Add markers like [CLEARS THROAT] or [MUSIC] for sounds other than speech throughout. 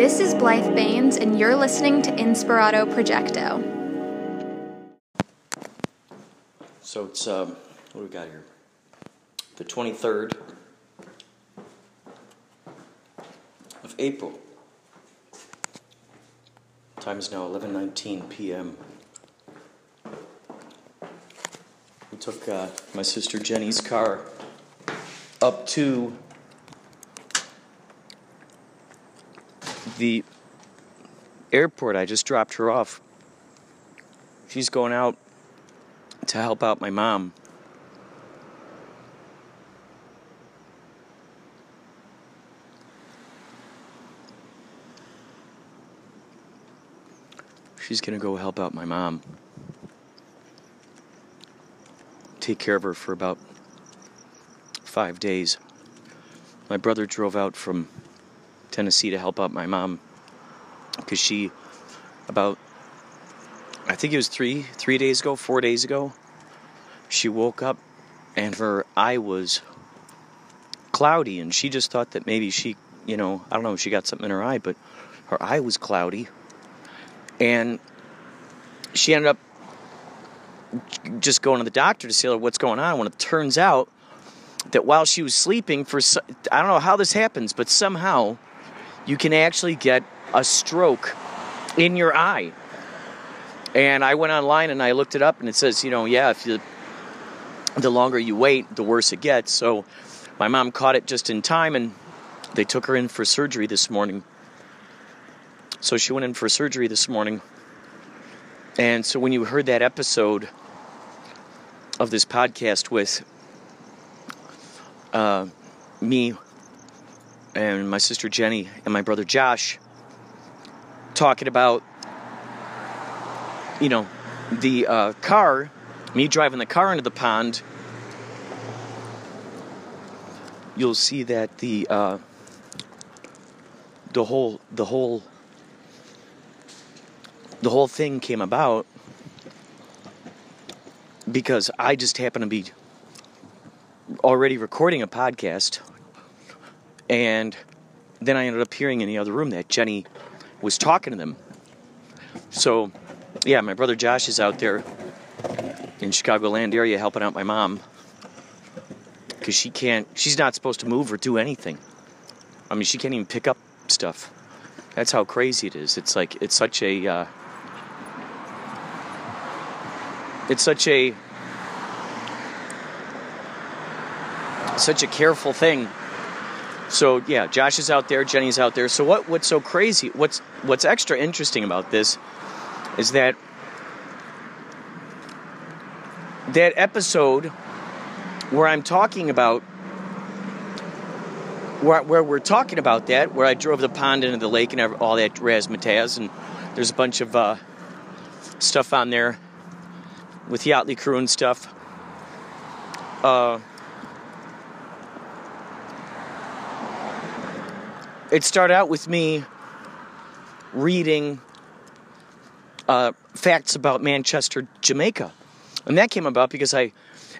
This is Blythe Blaines, and you're listening to Inspirato Projecto. So it's, um, what do we got here? The 23rd of April. Time is now 11:19 p.m. We took uh, my sister Jenny's car up to the airport. I just dropped her off. She's going out to help out my mom. She's going to go help out my mom. Take care of her for about five days. My brother drove out from Tennessee to help out my mom because she, about, I think it was three, three days ago, four days ago, she woke up and her eye was cloudy and she just thought that maybe she, you know, I don't know if she got something in her eye, but her eye was cloudy and she ended up just going to the doctor to see her what's going on. When it turns out that while she was sleeping, for I don't know how this happens, but somehow you can actually get a stroke in your eye. And I went online and I looked it up, and it says, you know, yeah, if you the longer you wait, the worse it gets. So my mom caught it just in time, and they took her in for surgery this morning. So she went in for surgery this morning. And so when you heard that episode of this podcast with uh, me and my sister Jenny and my brother Josh talking about, you know, the uh, car, me driving the car into the pond, you'll see that the uh, the whole the whole the whole thing came about because I just happened to be already recording a podcast, and then I ended up hearing in the other room that Jenny was talking to them. So, yeah, my brother Josh is out there in Chicagoland area helping out my mom because she can't, she's not supposed to move or do anything. I mean, she can't even pick up stuff. That's how crazy it is. It's like, it's such a, uh, it's such a such a careful thing. So yeah, Josh is out there, Jenny's out there. So what what's so crazy? What's what's extra interesting about this is that that episode where I'm talking about where, where we're talking about that, where I drove the pond into the lake and all that razzmatazz, and there's a bunch of uh, stuff on there with Yachtly crew and stuff. Uh, it started out with me reading uh, facts about Manchester, Jamaica, and that came about because I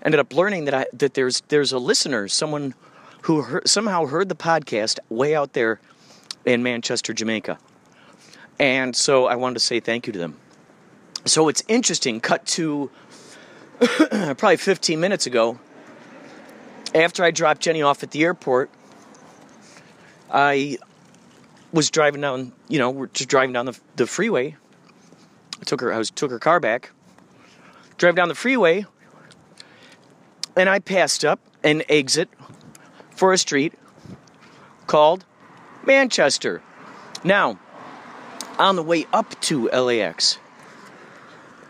ended up learning that I that there's there's a listener, someone who heard, somehow heard the podcast way out there in Manchester, Jamaica, and so I wanted to say thank you to them. So it's interesting. Cut to [COUGHS] probably 15 minutes ago. After I dropped Jenny off at the airport, I was driving down. You know, we're just driving down the, the freeway. I took her. I was took her car back. Drove down the freeway, and I passed up an exit for a street called Manchester. Now, on the way up to LAX,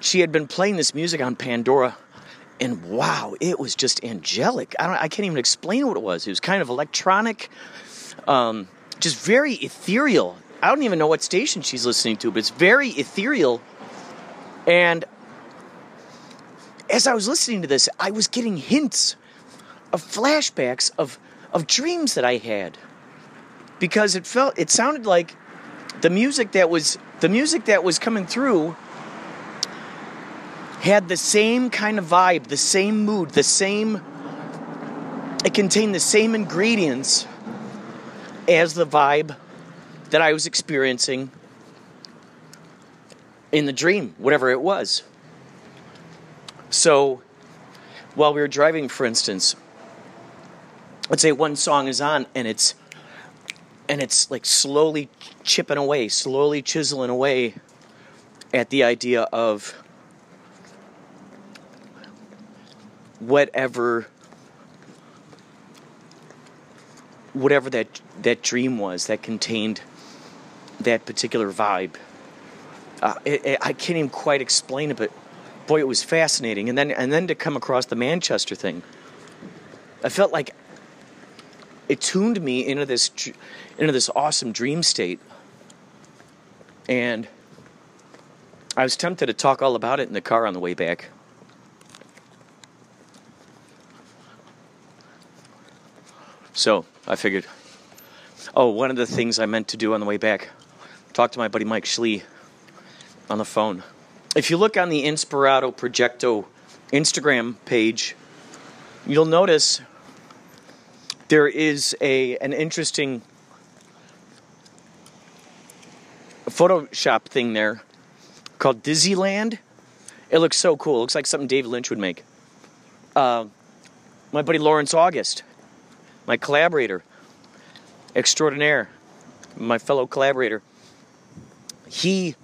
she had been playing this music on Pandora, and wow, it was just angelic. I don't, I can't even explain what it was. It was kind of electronic, um, just very ethereal. I don't even know what station she's listening to, but it's very ethereal. And as I was listening to this, I was getting hints of flashbacks of of dreams that I had because it felt it sounded like the music that was the music that was coming through had the same kind of vibe, the same mood, the same. It contained the same ingredients as the vibe that I was experiencing in the dream, whatever it was. So, while we were driving, for instance, let's say one song is on and it's and it's like slowly chipping away, slowly chiseling away at the idea of whatever whatever that that dream was that contained that particular vibe. Uh, it, it, I can't even quite explain it, but boy, it was fascinating. And then and then to come across the Manchester thing, I felt like it tuned me into this into this awesome dream state, and I was tempted to talk all about it in the car on the way back. So I figured, oh, one of the things I meant to do on the way back, talk to my buddy Mike Schlee on the phone. If you look on the Inspirato Projecto Instagram page, you'll notice there is a an interesting Photoshop thing there called Dizzyland. It looks so cool. It looks like something David Lynch would make. Uh, my buddy Lawrence August my collaborator extraordinaire, my fellow collaborator, he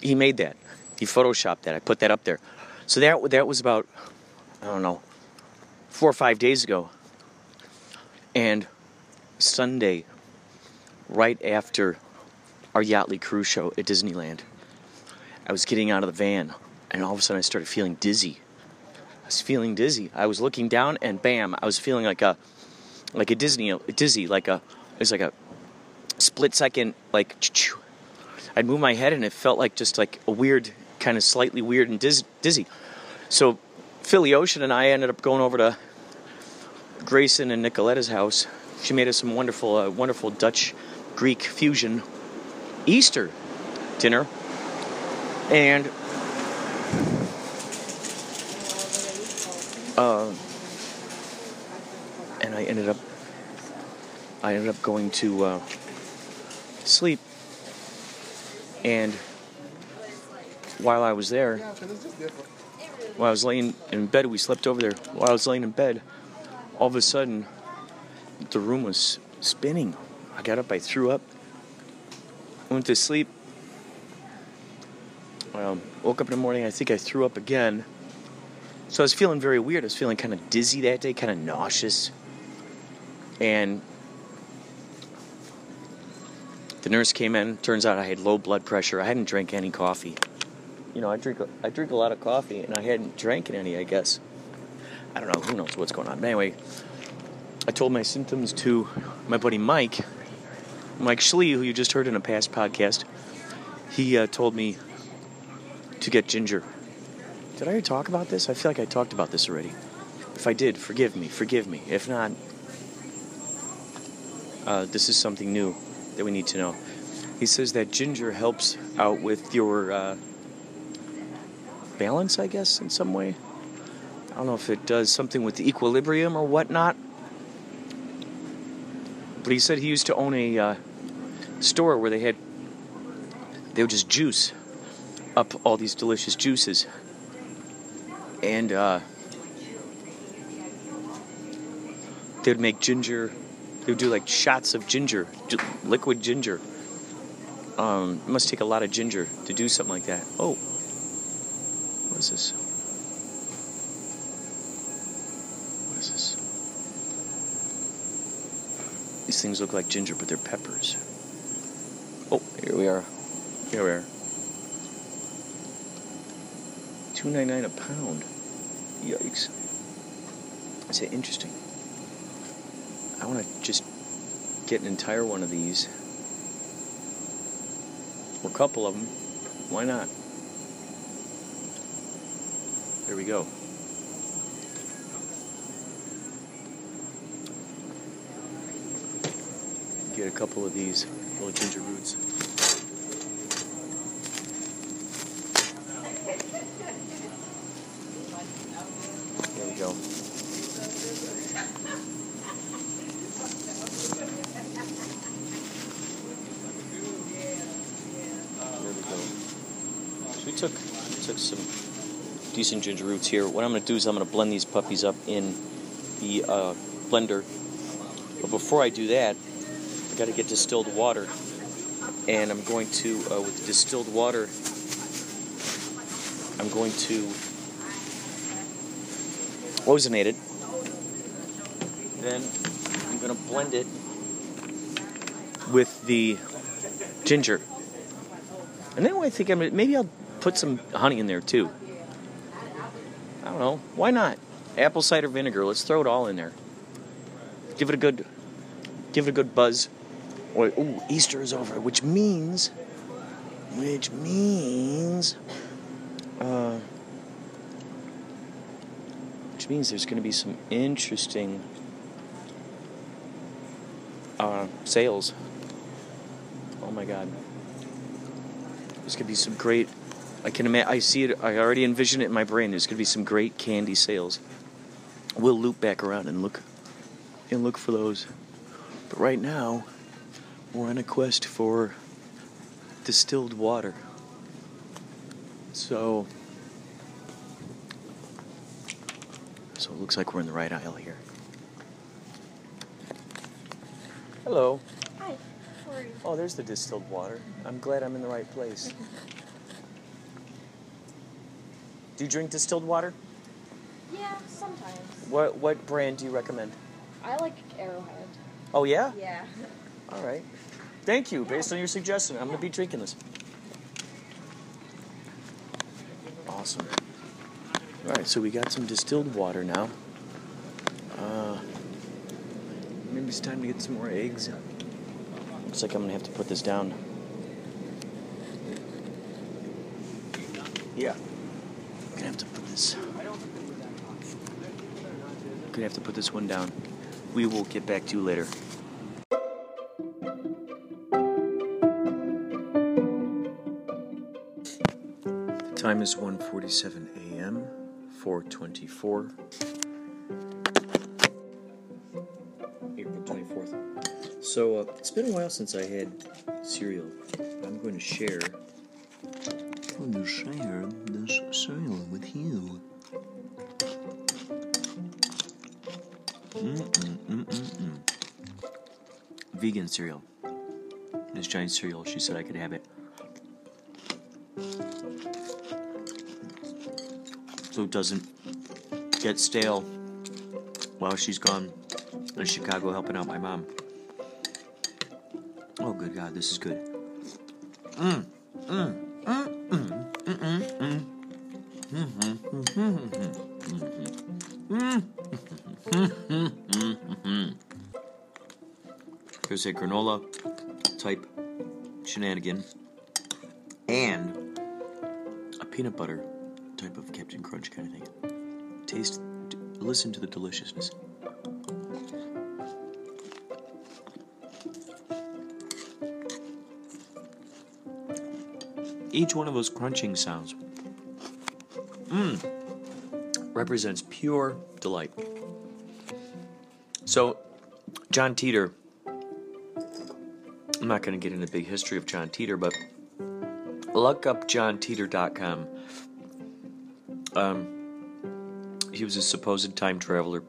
he made that. He photoshopped that. I put that up there. So that that was about I don't know four or five days ago. And Sunday, right after our Yachtly Crew show at Disneyland, I was getting out of the van, and all of a sudden I started feeling dizzy was feeling dizzy. I was looking down and bam, I was feeling like a like a Disney dizzy, like a it was like a split second like I'd move my head and it felt like just like a weird kind of slightly weird and diz- dizzy. So Philly Ocean and I ended up going over to Grayson and Nicoletta's house. She made us some wonderful uh, wonderful Dutch Greek fusion Easter dinner. And Uh, and I ended up I ended up going to uh, sleep. And while I was there while I was laying in bed we slept over there. While I was laying in bed all of a sudden the room was spinning. I got up I threw up went to sleep. Well, woke up in the morning I think I threw up again so I was feeling very weird. I was feeling kind of dizzy that day, kind of nauseous. And the nurse came in. Turns out I had low blood pressure. I hadn't drank any coffee. You know, I drink I drink a lot of coffee, and I hadn't drank any. I guess. I don't know. Who knows what's going on? But anyway, I told my symptoms to my buddy Mike, Mike Schlee, who you just heard in a past podcast. He uh, told me to get ginger did I already talk about this? I feel like I talked about this already. If I did, forgive me, forgive me. If not, uh, this is something new that we need to know. He says that ginger helps out with your uh, balance, I guess, in some way. I don't know if it does something with the equilibrium or whatnot. But he said he used to own a uh, store where they had, they would just juice up all these delicious juices and uh, they would make ginger. They would do like shots of ginger, liquid ginger. Um, it must take a lot of ginger to do something like that. Oh, what is this? What is this? These things look like ginger, but they're peppers. Oh, here we are. Here we are. Two ninety nine a pound. Yikes. I say interesting. I want to just get an entire one of these. Or a couple of them. Why not? There we go. Get a couple of these little ginger roots. go. took took some decent ginger roots here. What I'm going to do is I'm going to blend these puppies up in the uh, blender. But before I do that, I got to get distilled water, and I'm going to uh, with distilled water. I'm going to ozonate it. Then I'm going to blend it with the ginger. And then I think I'm maybe I'll put some honey in there too. Don't know. Why not? Apple cider vinegar. Let's throw it all in there. Give it a good, give it a good buzz. Ooh, Easter is over, which means, which means, uh, which means there's going to be some interesting uh, sales. Oh my God. There's gonna be some great. I can imagine. I see it. I already envision it in my brain. There's gonna be some great candy sales. We'll loop back around and look, and look for those. But right now, we're on a quest for distilled water. So, so it looks like we're in the right aisle here. Hello. Hi. How are you? Oh, there's the distilled water. I'm glad I'm in the right place. [LAUGHS] Do you drink distilled water? Yeah, sometimes. What what brand do you recommend? I like Arrowhead. Oh yeah? Yeah. All right. Thank you. Based on your suggestion, I'm gonna be drinking this. Awesome. All right, so we got some distilled water now. Uh, maybe it's time to get some more eggs. Looks like I'm gonna have to put this down. Yeah. I'm gonna have to put this. Gonna have to put this one down. We will get back to you later. The time is 1:47 a.m. 424. April 24th. So uh, it's been a while since I had cereal. I'm going to share. I'm going to share this cereal with you. Vegan cereal. This giant cereal. She said I could have it. So it doesn't get stale while she's gone in Chicago helping out my mom. Oh, good God, this is good. Mm, mm, mm, mm, mm, mm, mm. Mhm, mhm, mhm, There's a granola type shenanigan and a peanut butter type of Captain Crunch kind of thing. Taste, listen to the deliciousness. Each one of those crunching sounds mm, represents pure delight. So, John Titor, I'm not going to get into the big history of John Titor, but look up johntitor.com. Um, he was a supposed time traveler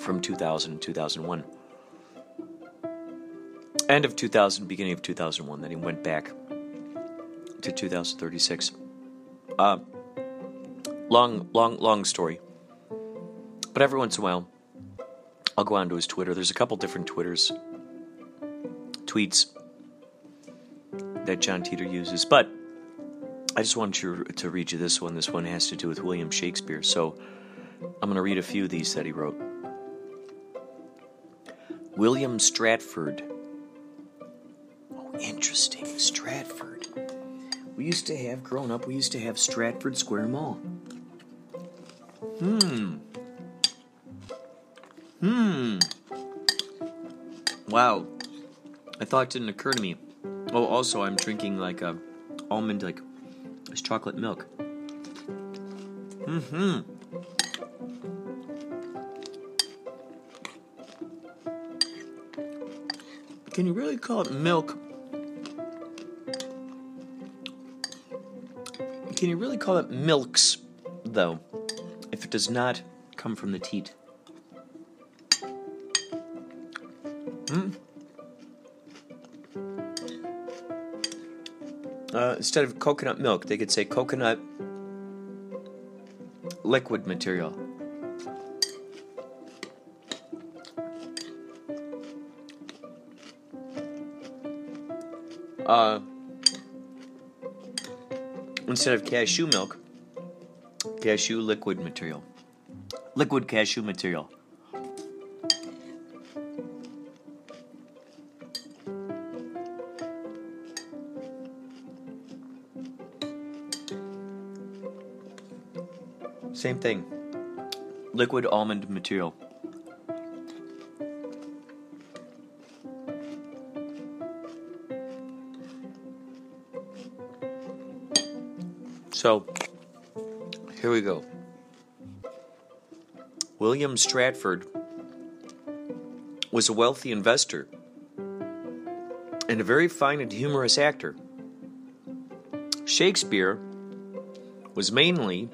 from 2000 and 2001. End of 2000, beginning of 2001. Then he went back to 2036. Uh, long, long, long story. But every once in a while, I'll go onto his Twitter. There's a couple different Twitters, tweets that John Titor uses. But I just wanted to, to read you this one. This one has to do with William Shakespeare. So I'm going to read a few of these that he wrote. William Stratford. Oh, interesting. Stratford. We used to have, growing up, we used to have Stratford Square Mall. Hmm. Hmm. Wow. I thought it didn't occur to me. Oh, also, I'm drinking like a almond, like it's chocolate milk. Mm hmm. Can you really call it milk Can you really call it milks, though, if it does not come from the teat? Hmm. Uh, instead of coconut milk, they could say coconut liquid material. Uh, instead of cashew milk, cashew liquid material. Liquid cashew material. Same thing. Liquid almond material. So, here we go. William Stratford was a wealthy investor and a very fine and humorous actor. Shakespeare was mainly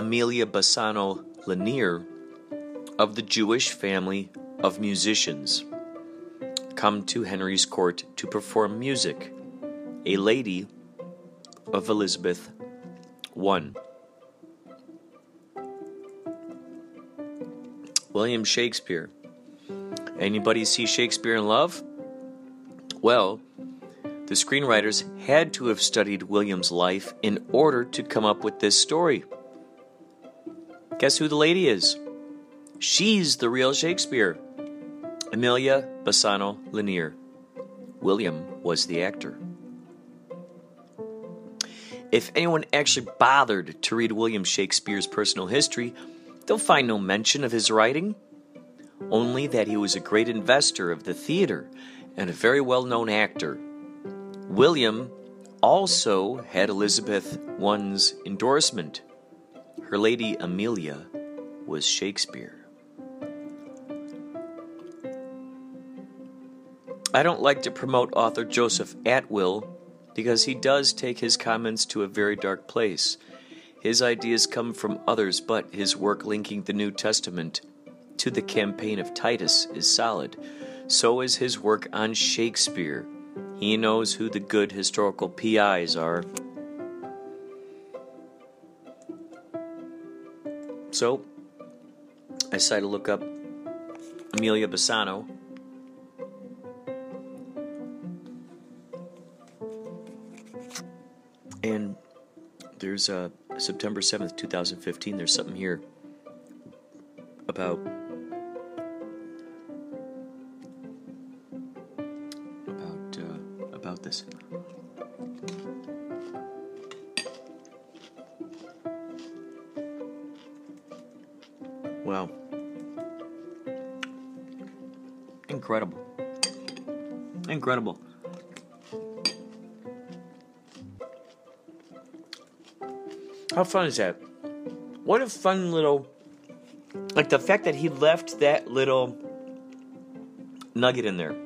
Amelia Bassano Lanier of the Jewish family of musicians come to Henry's court to perform music, a lady of Elizabeth I. William Shakespeare. Anybody see Shakespeare in Love? Well, the screenwriters had to have studied William's life in order to come up with this story. Guess who the lady is? She's the real Shakespeare. Amelia Bassano Lanier. William was the actor. If anyone actually bothered to read William Shakespeare's personal history, they'll find no mention of his writing, only that he was a great investor of the theater and a very well known actor. William also had Elizabeth I's endorsement. Her lady Amelia was Shakespeare. I don't like to promote author Joseph Atwill because he does take his comments to a very dark place. His ideas come from others, but his work linking the New Testament to the campaign of Titus is solid. So is his work on Shakespeare. He knows who the good historical PIs are. So, I decided to look up Amelia Bassano. And there's uh, September 7th, 2015. There's something here about about uh, about this. Wow. Incredible. Incredible. How fun is that? What a fun little. Like the fact that he left that little nugget in there.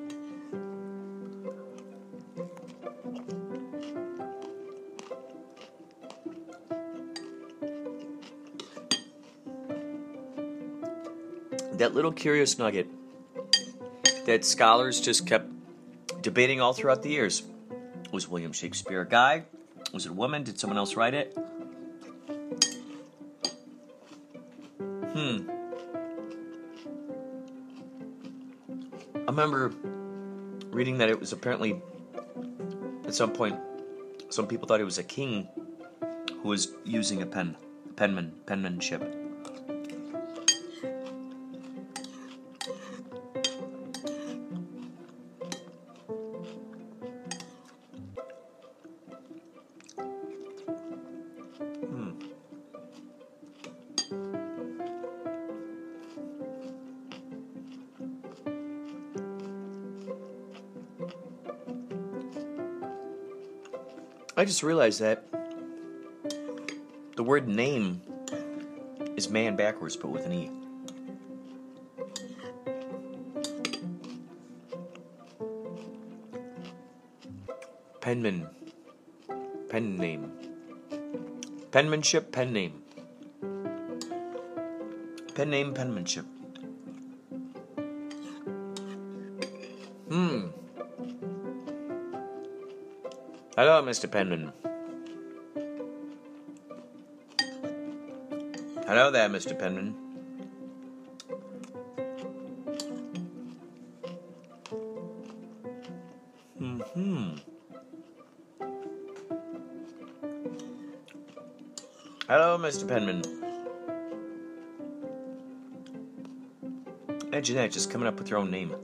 Little curious nugget that scholars just kept debating all throughout the years. Was William Shakespeare a guy? Was it a woman? Did someone else write it? Hmm. I remember reading that it was apparently at some point some people thought it was a king who was using a pen, penman, penmanship. Just realized that the word name is man backwards, but with an E. Penman. pen name? Penmanship, pen name. Pen name, penmanship. Hello, Mr. Penman. Hello there, Mr. Penman. Hmm. Hello, Mr. Penman. Imagine that, just coming up with your own name.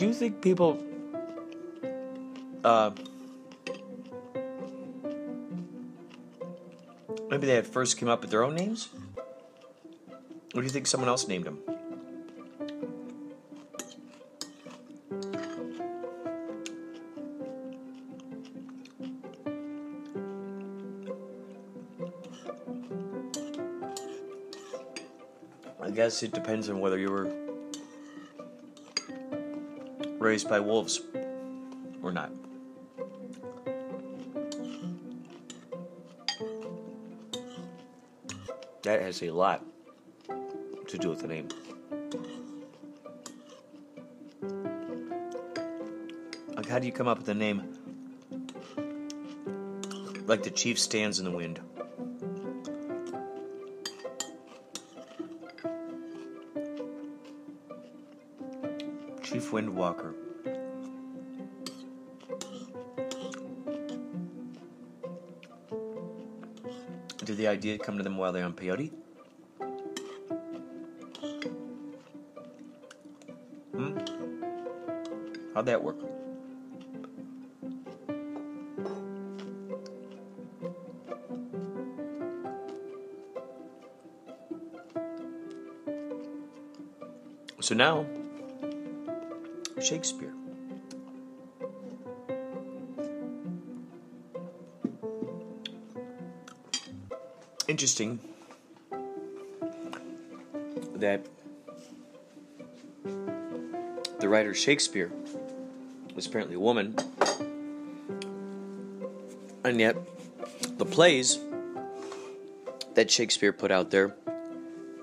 Do you think people uh, maybe they had first came up with their own names? Or do you think someone else named them? I guess it depends on whether you were raised by wolves or not. That has a lot to do with the name. Like, how do you come up with a name like the chief stands in the wind? Chief Windwalker. Did the idea come to them while they're on peyote? Hmm? How'd that work? So now, Shakespeare. Interesting that the writer Shakespeare was apparently a woman, and yet the plays that Shakespeare put out there,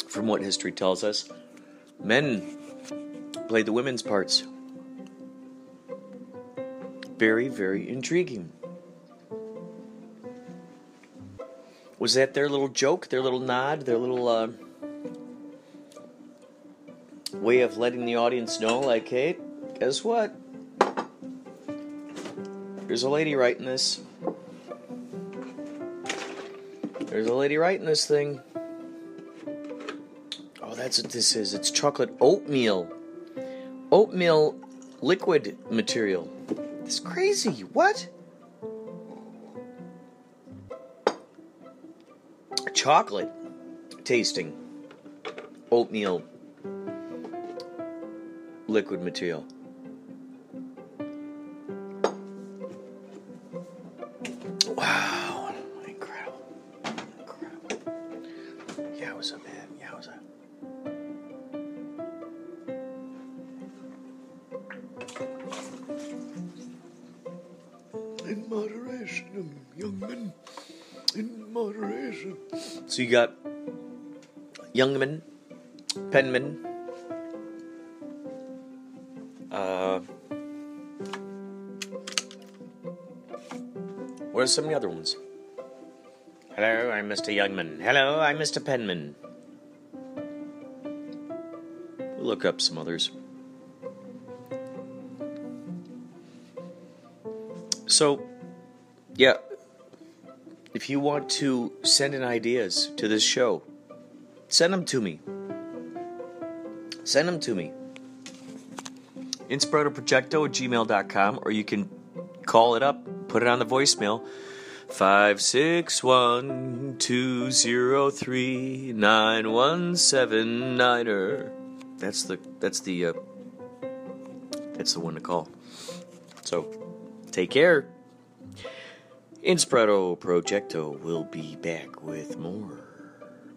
from what history tells us, men played the women's parts. Very, very intriguing. Was that their little joke, their little nod, their little uh, way of letting the audience know, like, hey, guess what? There's a lady writing this. There's a lady writing this thing. Oh, that's what this is. It's chocolate oatmeal. Oatmeal liquid material. It's crazy. What? Chocolate tasting oatmeal liquid material. Youngman, Penman, uh, are some of the other ones? Hello, I'm Mr. Youngman. Hello, I'm Mr. Penman. We'll look up some others. So, yeah, if you want to send in ideas to this show, send them to me. Send them to me. Inspiratoprojecto at gmail.com, or you can call it up, put it on the voicemail. 561 203 9179er. That's the that's the uh, that's the one to call. So take care. Inspirato Projecto will be back with more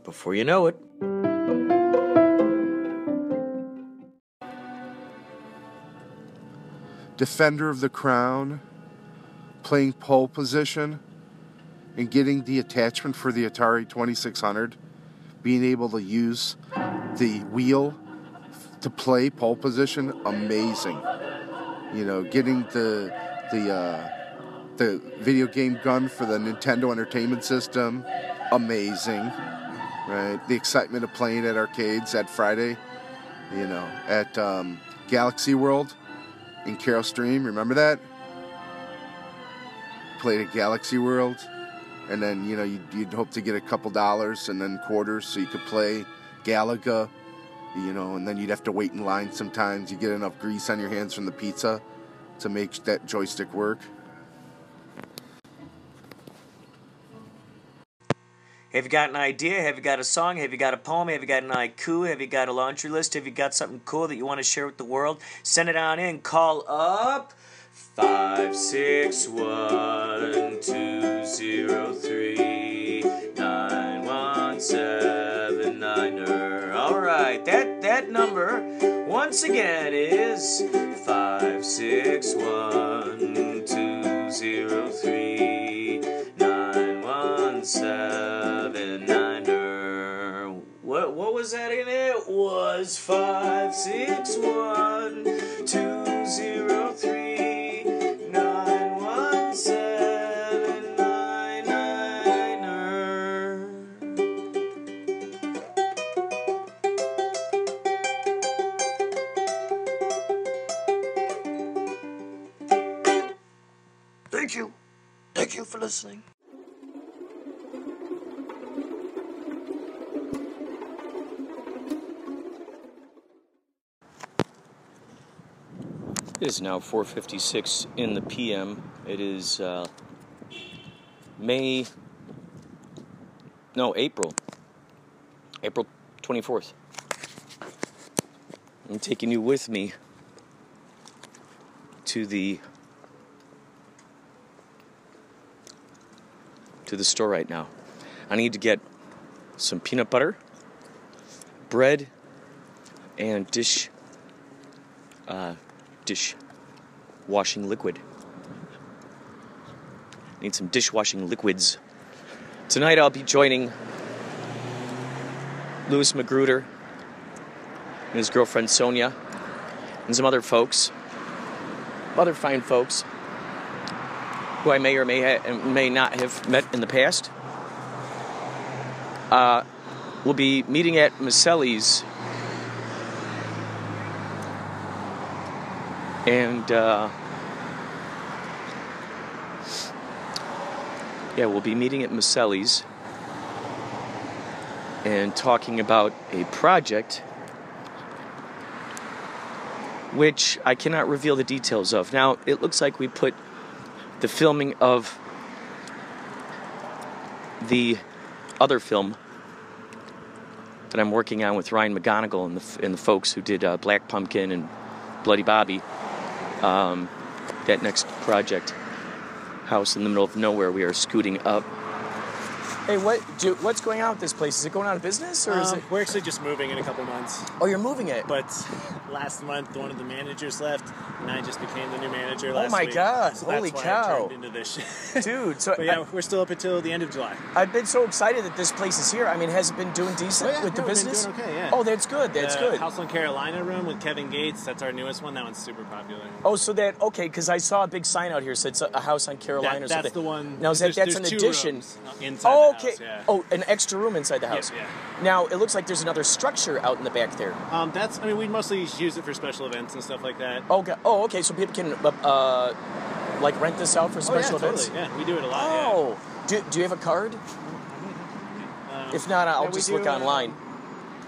before you know it. Defender of the crown, playing pole position, and getting the attachment for the Atari 2600, being able to use the wheel to play pole position, amazing. You know, getting the the uh, the video game gun for the Nintendo Entertainment System, amazing. Right, the excitement of playing at arcades that Friday, you know, at um, Galaxy World in Carol Stream. Remember that? Played at Galaxy World, and then you know you'd, you'd hope to get a couple dollars and then quarters so you could play Galaga, you know, and then you'd have to wait in line sometimes. You get enough grease on your hands from the pizza to make that joystick work. Have you got an idea? Have you got a song? Have you got a poem? Have you got an haiku? Have you got a laundry list? Have you got something cool that you want to share with the world? Send it on in. Call up five six one two zero three nine one seven nine. Er. All right, that that number once again is five six one two zero three setting it was 561. Now 4:56 in the p.m. It is uh, May, no April, April 24th. I'm taking you with me to the to the store right now. I need to get some peanut butter, bread, and dish uh, dish washing liquid. Need some dishwashing liquids. Tonight I'll be joining Louis Magruder and his girlfriend Sonia and some other folks, other fine folks who I may or may ha- may not have met in the past. Uh, we'll be meeting at Maselli's and uh, yeah, we'll be meeting at Maselli's and talking about a project which I cannot reveal the details of. Now, it looks like we put the filming of the other film that I'm working on with Ryan McGonigal and the, and the folks who did uh, Black Pumpkin and Bloody Bobby um, that next project house in the middle of nowhere we are scooting up. Hey what do, what's going on with this place? Is it going out of business or is Um, it We're actually just moving in a couple months. oh you're moving it. But last month, one of the managers left, and I just became the new manager Last year. Oh my week. God, So holy cow. I turned into this shit. [LAUGHS] dude so [LAUGHS] but yeah, we're still up until the end of July. I, have been so excited that this place is here i mean has it been doing decent Oh, yeah, with the no, been business doing okay, yeah. oh that's good that's the good House on Carolina room with Kevin Gates. That's our newest one. That one's super popular. Oh, so that okay? Because I saw a big sign out here said it's a, house on Carolina That- or that's something. the one. Now is that that's an addition? inside Oh, the okay. house, yeah. Oh, an extra room inside the house. yeah. Now it looks like there's another structure out in the back there. Um, that's. I mean, we mostly use it for special events and stuff like that. Oh, okay. Oh, okay. So people can uh, uh, like rent this out for Oh, yeah, special events. totally. Yeah, we do it a lot. yeah. Oh, do, do you have a card? Um, If not, I'll yeah, just do, look uh, online.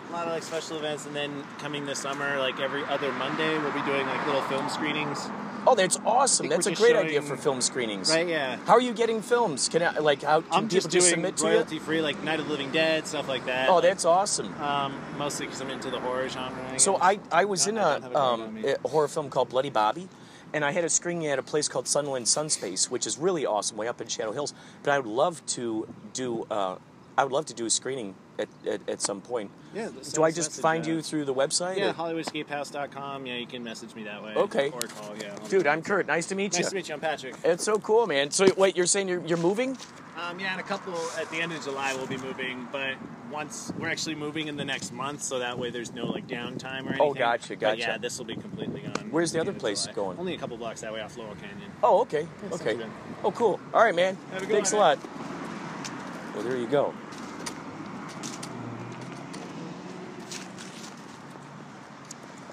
A lot of like special events, and then coming this summer, like every other Monday, we'll be doing like little film screenings. Oh, that's awesome. That's a great idea for film screenings. Right? Yeah. How are you getting films? Can I like how can I'm people just doing submit to you? royalty free, like Night of the Living Dead, stuff like that. Oh, Like, that's awesome. um, mostly because I'm into the horror genre. I So. I, I was in a, have it written on um, a horror film called Bloody Bobby, and I had a screening at a place called Sunland Sunspace, which is really awesome, way up in Shadow Hills. But I would love to do uh, I would love to do a screening at, at, at some point. Yeah. Do I just find you through the website? Yeah, or- HollywoodEscapeHouse.com. Yeah, you can message me that way. Okay. Or call. Yeah. Dude, I'm Kurt. Nice to meet you. Nice to meet you. I'm Patrick. It's so cool, man. So wait, you're saying you're, you're moving? Um, yeah, in a couple at the end of July we'll be moving, but once we're actually moving in the next month, so that way there's no like downtime or anything. Oh, gotcha, gotcha. But yeah, this will be completely gone. Where's the other place July. going? Only a couple blocks that way off Laurel Canyon. Oh, okay. it's Okay. not too bad. Oh, cool. All right, man. Have a good Thanks a one, lot. Well, there you go.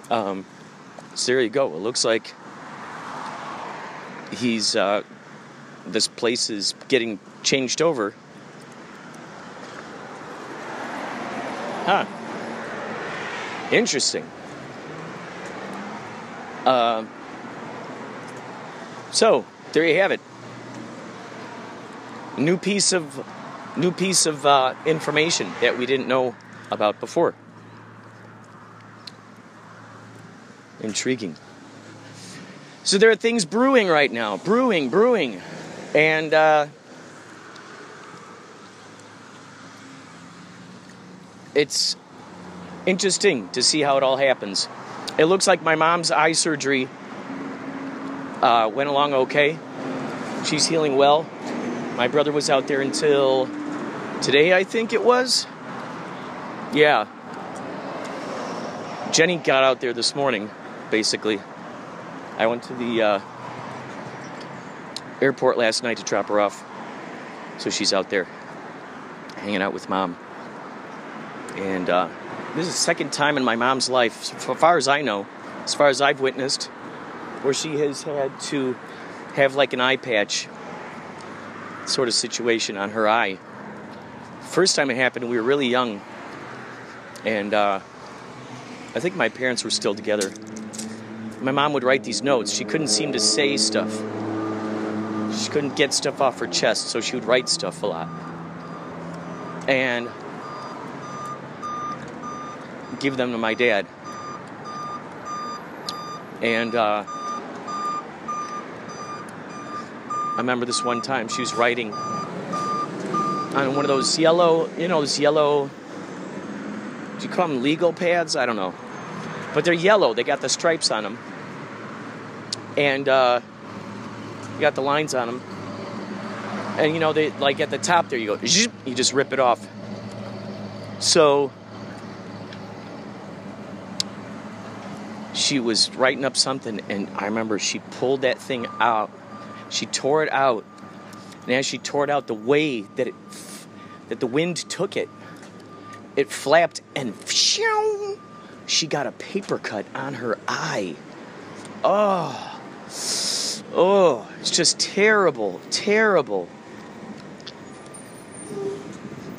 Um, so there you go. It looks like he's uh, this place is getting changed over. Huh. Interesting. Uh, so there you have it. New piece of new piece of uh, information that we didn't know about before. Intriguing. So there are things brewing right now, brewing, brewing, and uh, it's interesting to see how it all happens. It looks like my mom's eye surgery uh, went along okay. She's healing well. My brother was out there until today, I think it was. Yeah. Jenny got out there this morning, basically. I went to the uh, airport last night to drop her off. So she's out there hanging out with mom. And uh, this is the second time in my mom's life, so far as I know, as far as I've witnessed, where she has had to have like an eye patch sort of situation on her eye. First time it happened, we were really young, and uh, I think my parents were still together. My mom would write these notes. She couldn't seem to say stuff. She couldn't get stuff off her chest, so she would write stuff a lot. And give them to my dad. And uh, I remember this one time she was writing on one of those yellow, you know, those yellow, do you call them legal pads? I don't know. But they're yellow, they got the stripes on them. And uh, you got the lines on them. And you know, they like at the top there, you go, you just rip it off. So she was writing up something, and I remember she pulled that thing out. She tore it out, and as she tore it out, the way that it that the wind took it, it flapped, and she got a paper cut on her eye. Oh, oh, it's just terrible, terrible.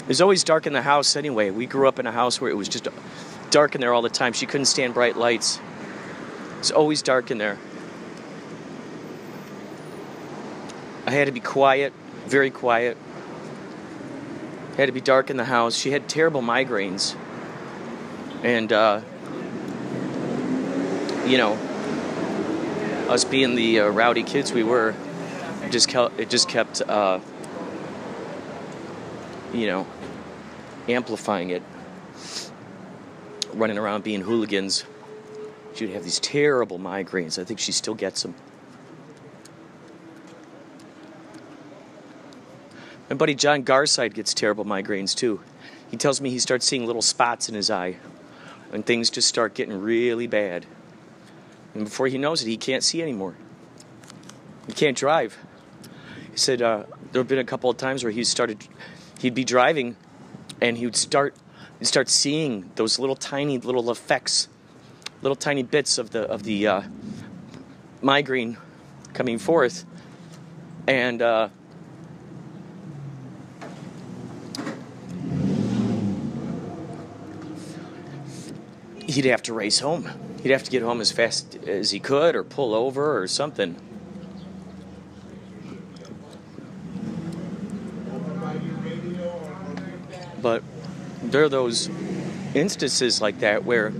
It was always dark in the house anyway. We grew up in a house where it was just dark in there all the time. She couldn't stand bright lights. It's always dark in there. I had to be quiet, very quiet. It Had to be dark in the house. She had terrible migraines. And, uh, you know, us being the uh, rowdy kids we were, it just kept, it just kept uh, you know, amplifying it. Running around being hooligans. She'd have these terrible migraines. I think she still gets them. My buddy John Garside gets terrible migraines too. He tells me he starts seeing little spots in his eye and things just start getting really bad. And before he knows it, he can't see anymore. He can't drive. He said uh, there have been a couple of times where he started, he'd be driving and he would start, he'd start seeing those little tiny little effects, little tiny bits of the, of the uh, migraine coming forth. And uh, he'd have to race home. He'd have to get home as fast as he could or pull over or something. But there are those instances like that where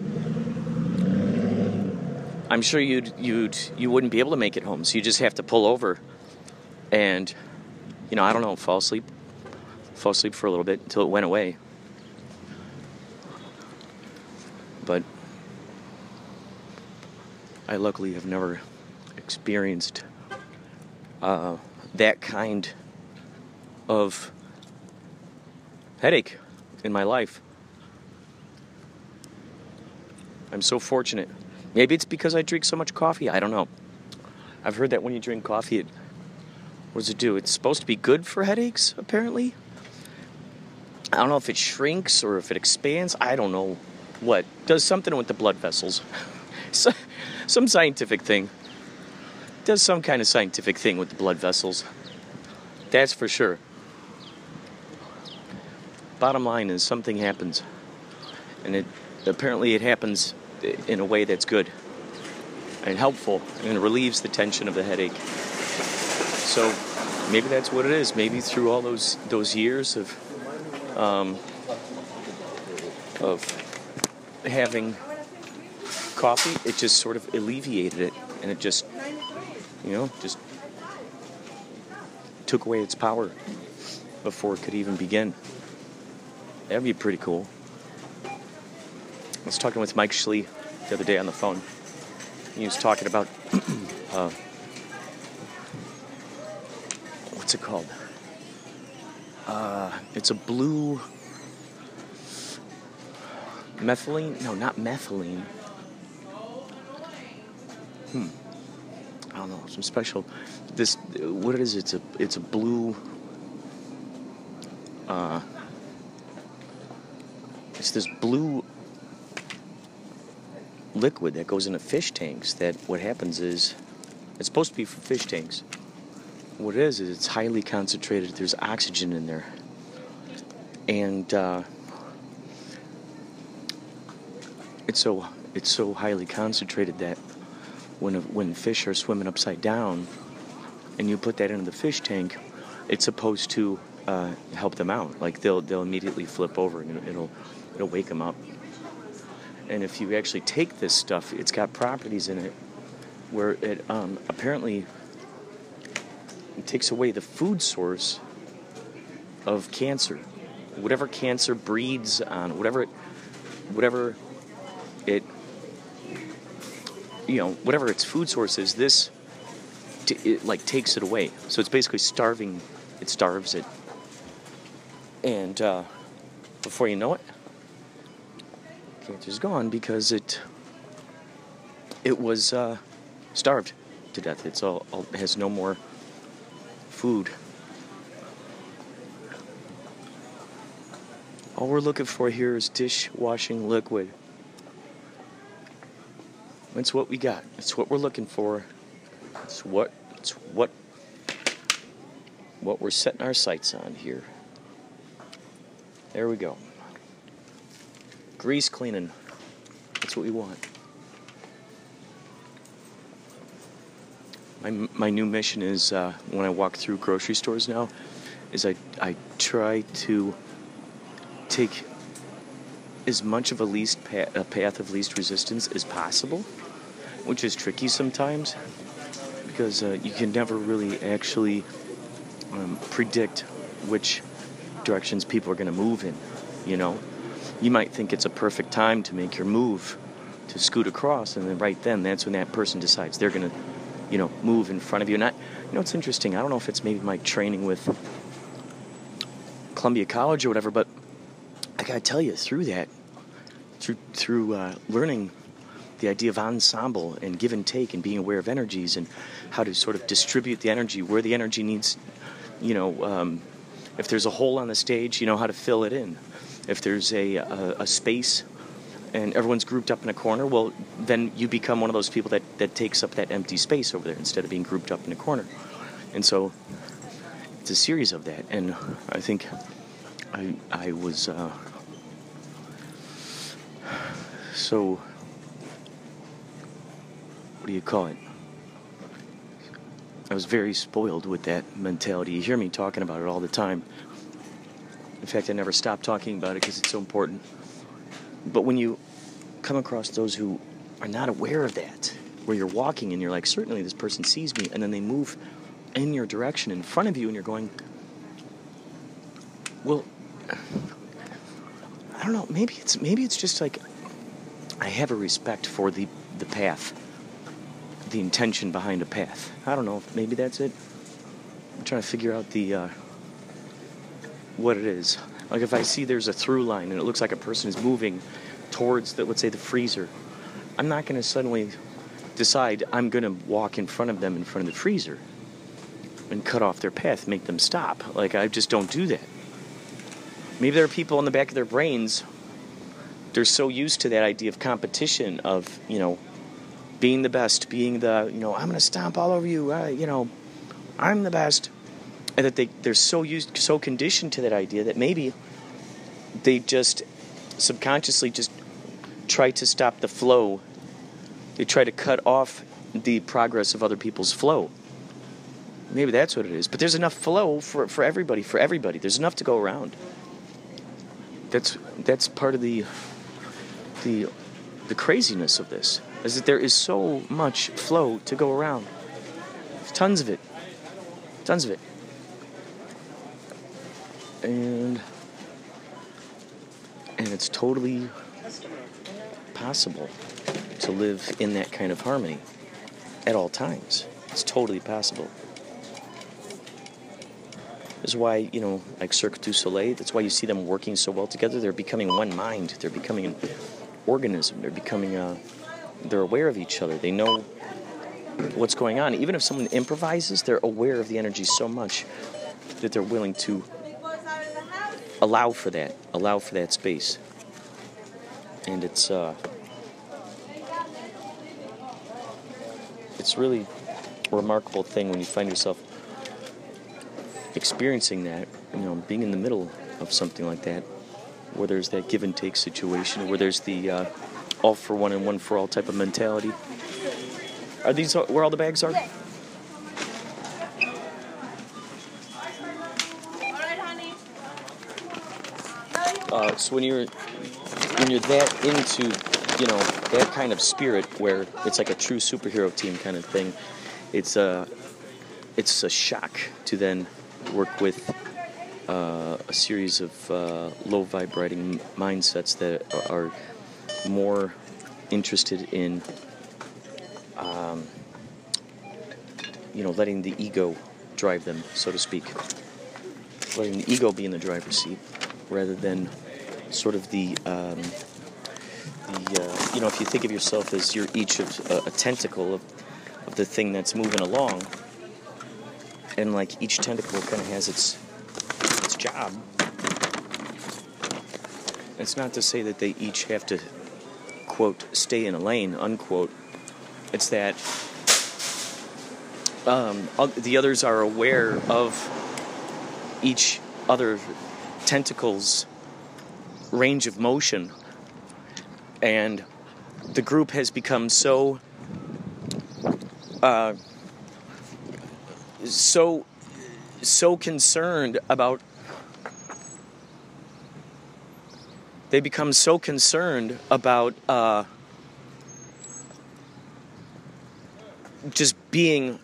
I'm sure you'd you'd you wouldn't be able to make it home, so you just have to pull over and you know, I don't know, fall asleep. Fall asleep for a little bit until it went away. I luckily have never experienced uh, that kind of headache in my life. I'm so fortunate. Maybe it's because I drink so much coffee. I don't know. I've heard that when you drink coffee, it what does it do? It's supposed to be good for headaches, apparently. I don't know if it shrinks or if it expands. I don't know what. Does something with the blood vessels. [LAUGHS] So, some scientific thing. Does some kind of scientific thing with the blood vessels. That's for sure. Bottom line is something happens. And it apparently it happens in a way that's good and helpful and relieves the tension of the headache. So maybe that's what it is. Maybe through all those those years of um, of having coffee, it just sort of alleviated it, and it just you know just took away its power before it could even begin. That'd be pretty cool. I was talking with Mike Schlee the other day on the phone. He was talking about [CLEARS THROAT] uh, what's it called? Uh, it's a blue methylene. No, not methylene. Hmm. I don't know. Some special. This what it is? It's a it's a blue. Uh, it's this blue liquid that goes into fish tanks that what happens is it's supposed to be for fish tanks what it is is it's highly concentrated there's oxygen in there and uh, it's so it's so highly concentrated that when when fish are swimming upside down and you put that into the fish tank it's supposed to uh, help them out like they'll they'll immediately flip over and it'll it'll wake them up and if you actually take this stuff, it's got properties in it where it um, apparently it takes away the food source of cancer. Whatever cancer breeds on, whatever whatever it, you know, whatever its food source is, this t- it like takes it away. So it's basically starving. It starves it, and uh, before you know it, cancer's gone because it it was uh, starved to death. It's all, all it has no more food. All we're looking for here is dishwashing liquid. That's what we got. It's what we're looking for. It's what it's what what we're setting our sights on here. There we go. Grease cleaning. That's what we want. My, my new mission is uh, when I walk through grocery stores now, is I, I try to take as much of a least pa- a path of least resistance as possible, which is tricky sometimes because uh, you can never really actually um, predict which directions people are going to move in. You know, you might think it's a perfect time to make your move to scoot across, and then right then, that's when that person decides they're going to, you know, move in front of you. And I, you know, it's interesting. I don't know if it's maybe my training with Columbia College or whatever, but I got to tell you, through that, through through uh, learning the idea of ensemble and give and take and being aware of energies and how to sort of distribute the energy where the energy needs, you know, um, if there's a hole on the stage, you know how to fill it in. If there's a, a, a space and everyone's grouped up in a corner, well, then you become one of those people that, that takes up that empty space over there instead of being grouped up in a corner. And so it's a series of that. And I think I, I was uh, so, what do you call it? I was very spoiled with that mentality. You hear me talking about it all the time. In fact, I never stop talking about it because it's so important. But when you come across those who are not aware of that, where you're walking and you're like, certainly this person sees me, and then they move in your direction in front of you, and you're going, well, I don't know. Maybe it's maybe it's just like I have a respect for the the path, the intention behind a path. I don't know. Maybe that's it. I'm trying to figure out the uh, what it is. Like if I see there's a through line and it looks like a person is moving towards the let's say the freezer, I'm not going to suddenly decide I'm going to walk in front of them in front of the freezer and cut off their path, make them stop. Like I just don't do that. Maybe there are people in the back of their brains they're so used to that idea of competition of, you know, being the best, being the, you know, I'm going to stomp all over you, uh, you know, I'm the best. And that they they're so used so conditioned to that idea that maybe they just subconsciously just try to stop the flow. They try to cut off the progress of other people's flow. Maybe that's what it is. But there's enough flow for, for everybody, for everybody. There's enough to go around. That's that's part of the the the craziness of this. Is that there is so much flow to go around. Tons of it. Tons of it. And and it's totally possible to live in that kind of harmony at all times. It's totally possible. This is why, you know, like Cirque du Soleil, that's why you see them working so well together. They're becoming one mind. They're becoming an organism. They're becoming a, they're aware of each other. They know what's going on. Even if someone improvises, they're aware of the energy so much that they're willing to allow for that, allow for that space. And it's uh, it's really a remarkable thing when you find yourself experiencing that, you know, being in the middle of something like that, where there's that give and take situation, where there's the uh, all for one and one for all type of mentality. Are these where all the bags are? Uh, so when you're when you're that into you know that kind of spirit where it's like a true superhero team kind of thing, it's a it's a shock to then work with uh, a series of uh, low vibrating mindsets that are more interested in um, you know letting the ego drive them so to speak. Letting the ego be in the driver's seat rather than sort of the um, the uh, you know if you think of yourself as you're each of a, a tentacle of, of the thing that's moving along and like each tentacle kind of has its its job. It's not to say that they each have to quote stay in a lane unquote. It's that um, the others are aware of each other tentacles range of motion. And the group has become so uh, so so concerned about they become so concerned about uh, just being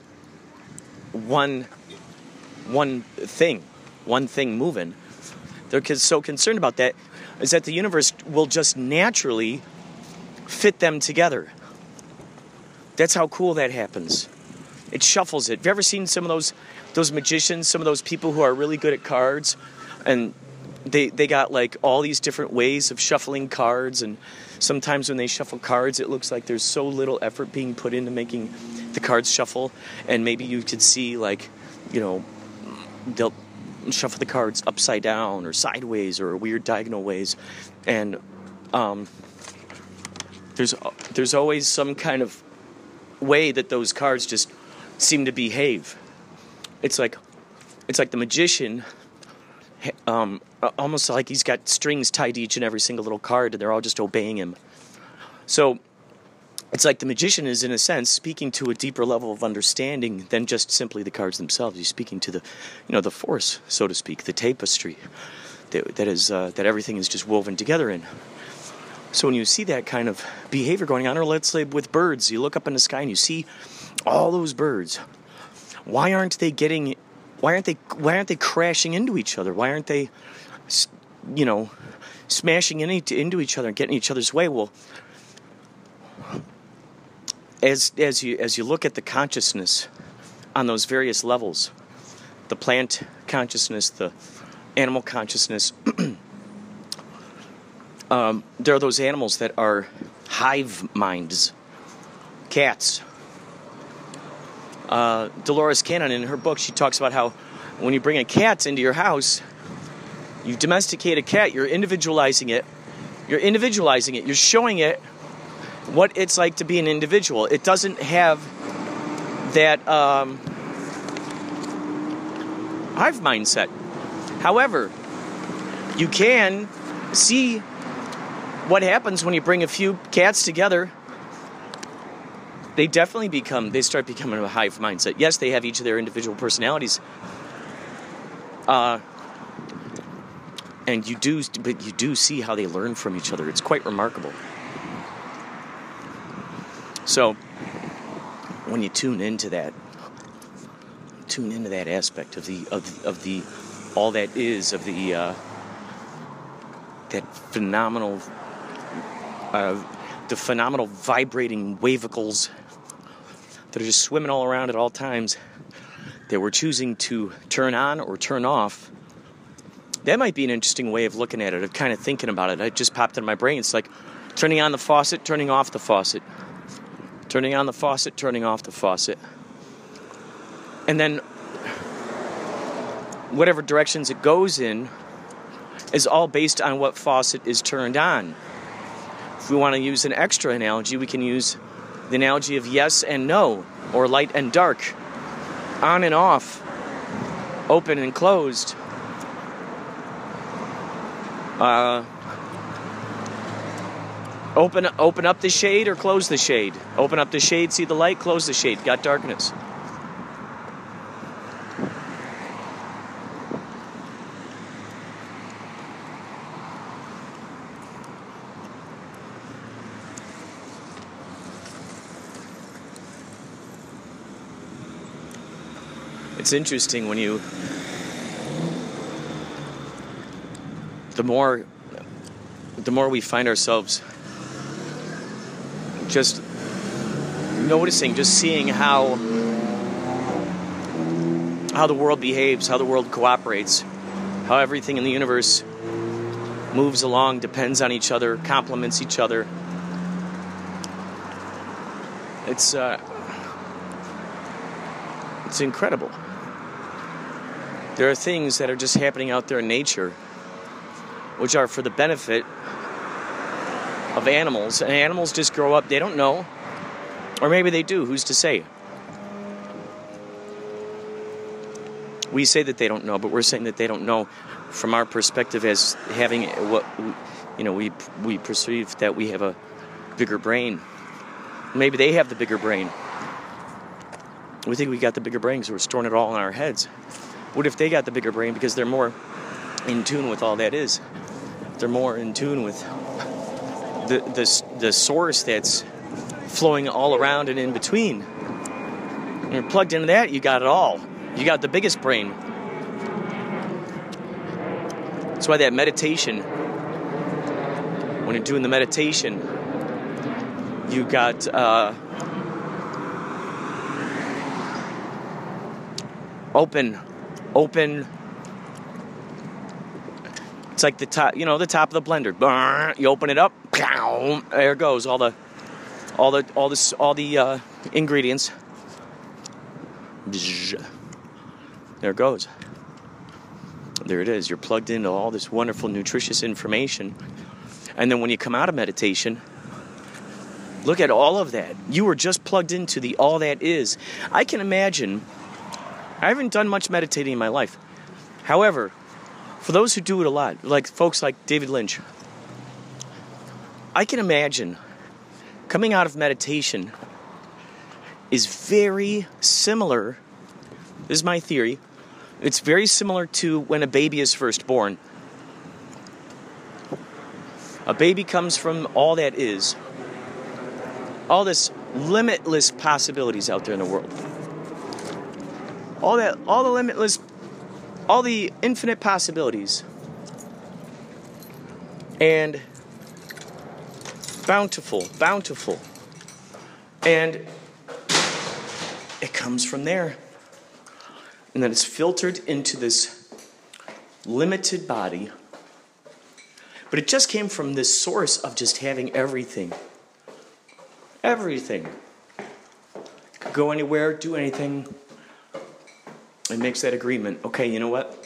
one one thing one thing moving. They're so concerned about that is that the universe will just naturally fit them together. That's how cool that happens. It shuffles it. Have you ever seen some of those those magicians some of those people who are really good at cards? And they they got like all these different ways of shuffling cards and sometimes when they shuffle cards it looks like there's so little effort being put into making the cards shuffle and maybe you could see like you know they'll shuffle the cards upside down or sideways or weird diagonal ways and um, there's there's always some kind of way that those cards just seem to behave. It's like it's like the magician um, almost like he's got strings tied to each and every single little card and they're all just obeying him. So it's like the magician is in a sense speaking to a deeper level of understanding than just simply the cards themselves. He's speaking to the you know the force so to speak the tapestry that, that is uh, that everything is just woven together in. So when you see that kind of behavior going on or let's say with birds you look up in the sky and you see all those birds why aren't they getting why aren't they why aren't they crashing into each other why aren't they you know smashing into, each other and getting each other's way well as as you as you look at the consciousness on those various levels, the plant consciousness, the animal consciousness, [CLEARS THROAT] um, there are those animals that are hive minds, cats. Uh, Dolores Cannon, in her book, she talks about how when you bring a cat into your house, you domesticate a cat, you're individualizing it. You're individualizing it. You're showing it what it's like to be an individual. It doesn't have that um, hive mindset. However, you can see what happens when you bring a few cats together. They definitely become, they start becoming a hive mindset. Yes, they have each of their individual personalities. Uh, and you do, but you do see how they learn from each other. It's quite remarkable. So, when you tune into that, tune into that aspect of the of, of the all that is of the uh, that phenomenal uh, the phenomenal vibrating wavicles that are just swimming all around at all times that we're choosing to turn on or turn off that might be an interesting way of looking at it of kind of thinking about it. It just popped in my brain. It's like turning on the faucet turning off the faucet. Turning on the faucet turning off the faucet. And then whatever directions it goes in is all based on what faucet is turned on. If we want to use an extra analogy, we can use the analogy of yes and no, or light and dark, on and off, open and closed. Uh, open open up the shade or close the shade. Open up the shade, see the light. Close the shade, got darkness. It's interesting when you the more the more we find ourselves just noticing, just seeing how how the world behaves, how the world cooperates, how everything in the universe moves along, depends on each other, complements each other. It's uh, it's incredible. There are things that are just happening out there in nature which are for the benefit of animals. And animals just grow up, they don't know. Or maybe they do, who's to say? We say that they don't know, but we're saying that they don't know from our perspective as having what you know, we we perceive that we have a bigger brain. Maybe they have the bigger brain. We think we got the bigger brain because we're storing it all in our heads. What if they got the bigger brain because they're more in tune with all that is? They're more in tune with the the, the source that's flowing all around and in between. You're plugged into that, you got it all. You got the biggest brain. That's why that meditation, when you're doing the meditation, you got uh, open, open. It's like the top, you know, the top of the blender. You open it up, there goes. All the, all the, all this, all the uh, ingredients. There it goes. There it is. You're plugged into all this wonderful, nutritious information. And then when you come out of meditation, look at all of that. You were just plugged into the all that is. I can imagine, I haven't done much meditating in my life. However, for those who do it a lot, like folks like David Lynch, I can imagine coming out of meditation is very similar. This is my theory. It's very similar to when a baby is first born. A baby comes from all that is, all this limitless possibilities out there in the world. All that, all the limitless, all the infinite possibilities. And bountiful, bountiful. And it comes from there. And then it's filtered into this limited body. But it just came from this source of just having everything. Everything. Could go anywhere, do anything. It makes that agreement. Okay, you know what?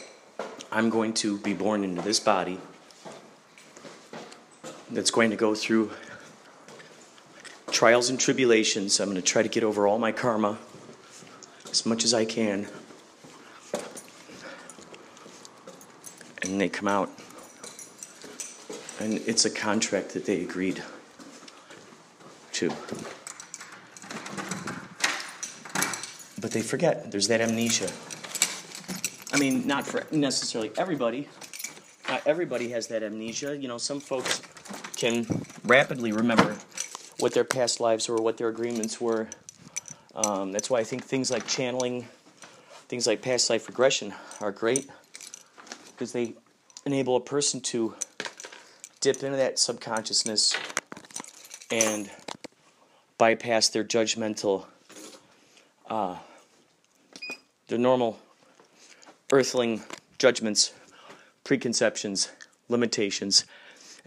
I'm going to be born into this body that's going to go through trials and tribulations. I'm going to try to get over all my karma as much as I can. And they come out. And it's a contract that they agreed to. But they forget. There's that amnesia. I mean, not for necessarily everybody. Not everybody has that amnesia. You know, some folks can rapidly remember what their past lives were, what their agreements were. Um, that's why I think things like channeling, things like past life regression are great because they enable a person to dip into that subconsciousness and bypass their judgmental, uh, their normal earthling judgments, preconceptions, limitations,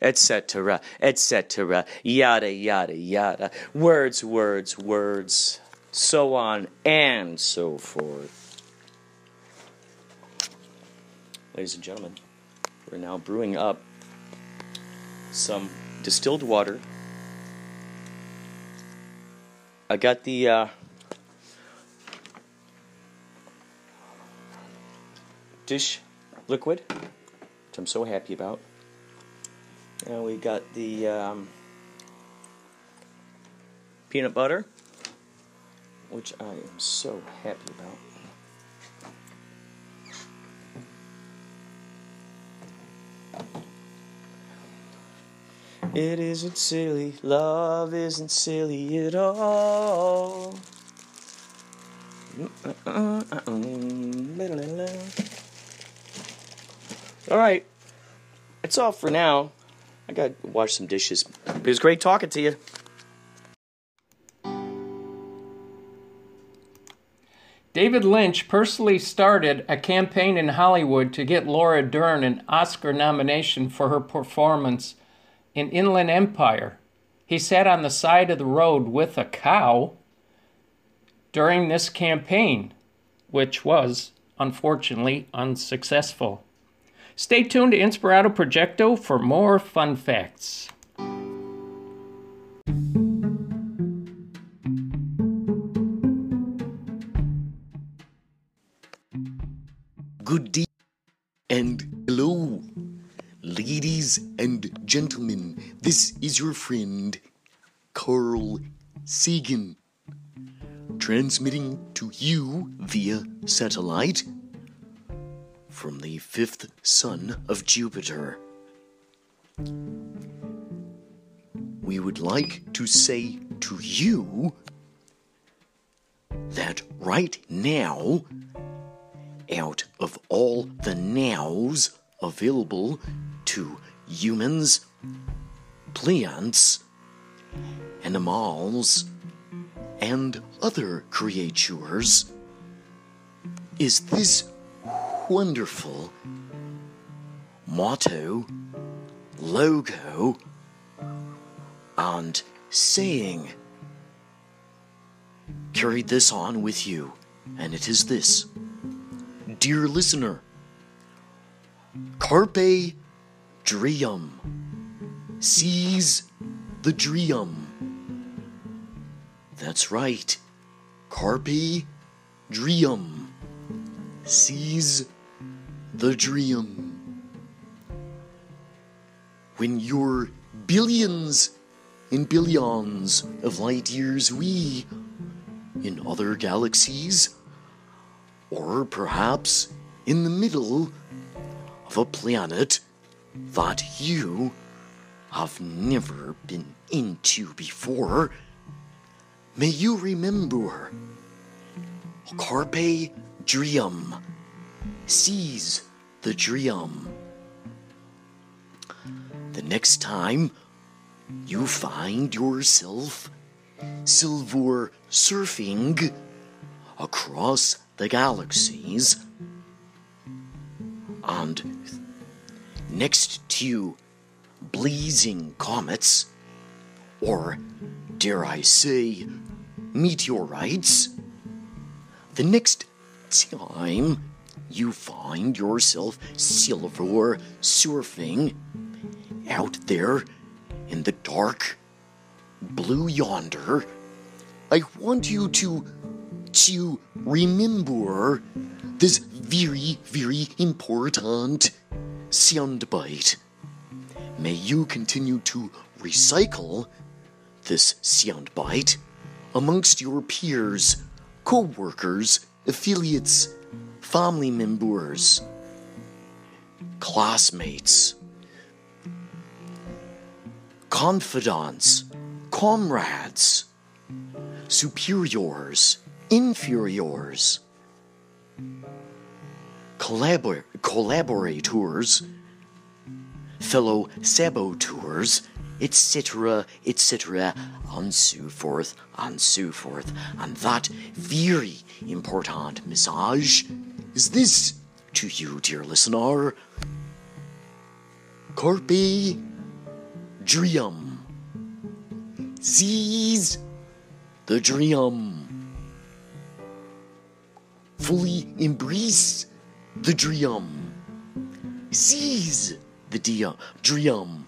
etc., etc., yada, yada, yada. Words, words, words, so on and so forth. Ladies and gentlemen, we're now brewing up some distilled water. I got the uh, dish liquid, which I'm so happy about. And we got the um, peanut butter, which I am so happy about. It isn't silly, love isn't silly at all. Mm, mm, mm, all right, that's all for now. I got to wash some dishes. It was great talking to you. David Lynch personally started a campaign in Hollywood to get Laura Dern an Oscar nomination for her performance in Inland Empire. He sat on the side of the road with a cow during this campaign, which was unfortunately unsuccessful. Stay tuned to Inspirado Projecto for more fun facts. Good day and hello, ladies and gentlemen. This is your friend, Carl Sagan, transmitting to you via satellite from the fifth sun of Jupiter. We would like to say to you that right now, out of all the nows available to humans, plants, animals, and other creatures, is this wonderful motto, logo, and saying. Carry this on with you, and it is this Dear listener, Carpe Diem. Seize the dream. That's right. Carpe Diem. Seize the dream. When you're billions and billions of light years we in other galaxies, or perhaps in the middle of a planet that you have never been into before, may you remember Carpe Diem. Seize the dream. The next time you find yourself silver surfing across the galaxies. And next to blazing comets, or dare I say, meteorites, the next time you find yourself silver surfing out there in the dark blue yonder, I want you to to remember this very, very important soundbite. May you continue to recycle this soundbite amongst your peers, co workers, affiliates, family members, classmates, confidants, comrades, superiors, inferiors, collabor- collaborators, fellow saboteurs, etc., etc., and so forth, and so forth. And that very important message is this to you, dear listener. Carpe Diem. Seize the dream. Fully embrace the dream. Seize the dia- dream.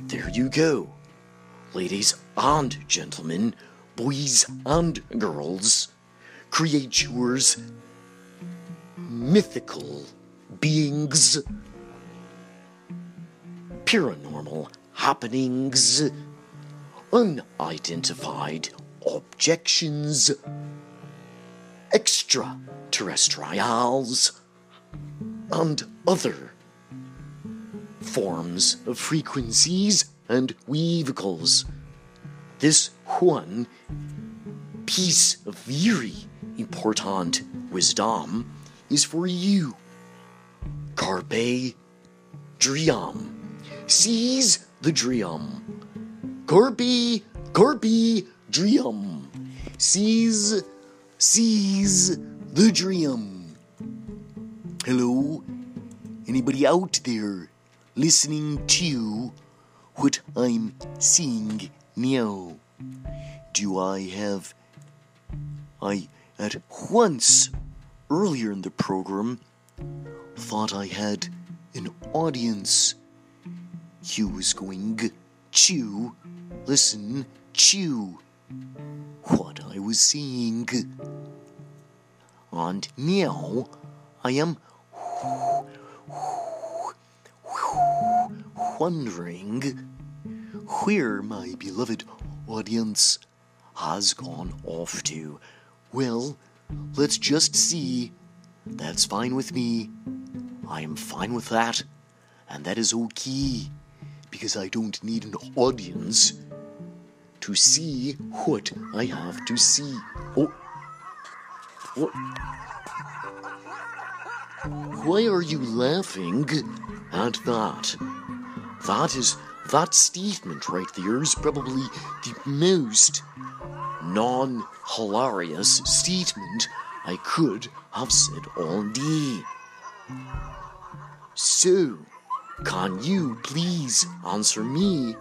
There you go, ladies and gentlemen, boys and girls, creatures, mythical beings, paranormal happenings, unidentified objections, extraterrestrials, and other forms of frequencies and vehicles. This one piece of very important wisdom is for you. Carpe Diem. Seize the dream. Carpe, carpe diem. Seize, seize the dream. Hello? Anybody out there listening to what I'm saying now? Do I have. I at once earlier in the program thought I had an audience. You was going to listen to what I was seeing. And now I am wondering where my beloved audience has gone off to. Well, let's just see. That's fine with me. I am fine with that. And that is okay. Because I don't need an audience to see what I have to see. Oh. What? Why are you laughing at that? That is that statement right there is probably the most non hilarious statement I could have said all day. So, can you please answer me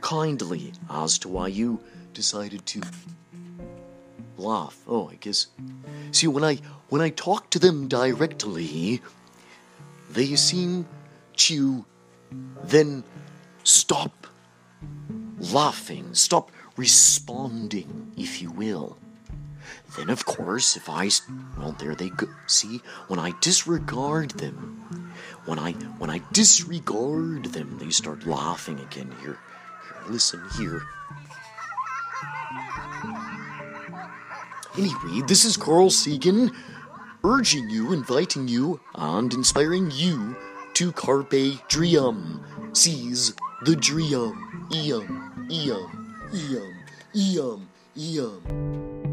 kindly as to why you decided to laugh? Oh, I guess. See, when I when I talk to them directly, they seem to then stop laughing, stop responding, if you will. Then, of course, if I well, there they go. See, when I disregard them, when I when I disregard them, they start laughing again. Here, here listen here. Anyway, this is Carl Sagan urging you, inviting you, and inspiring you to carpe diem. Seize the dream. Eum, eum, eum, eum, eum.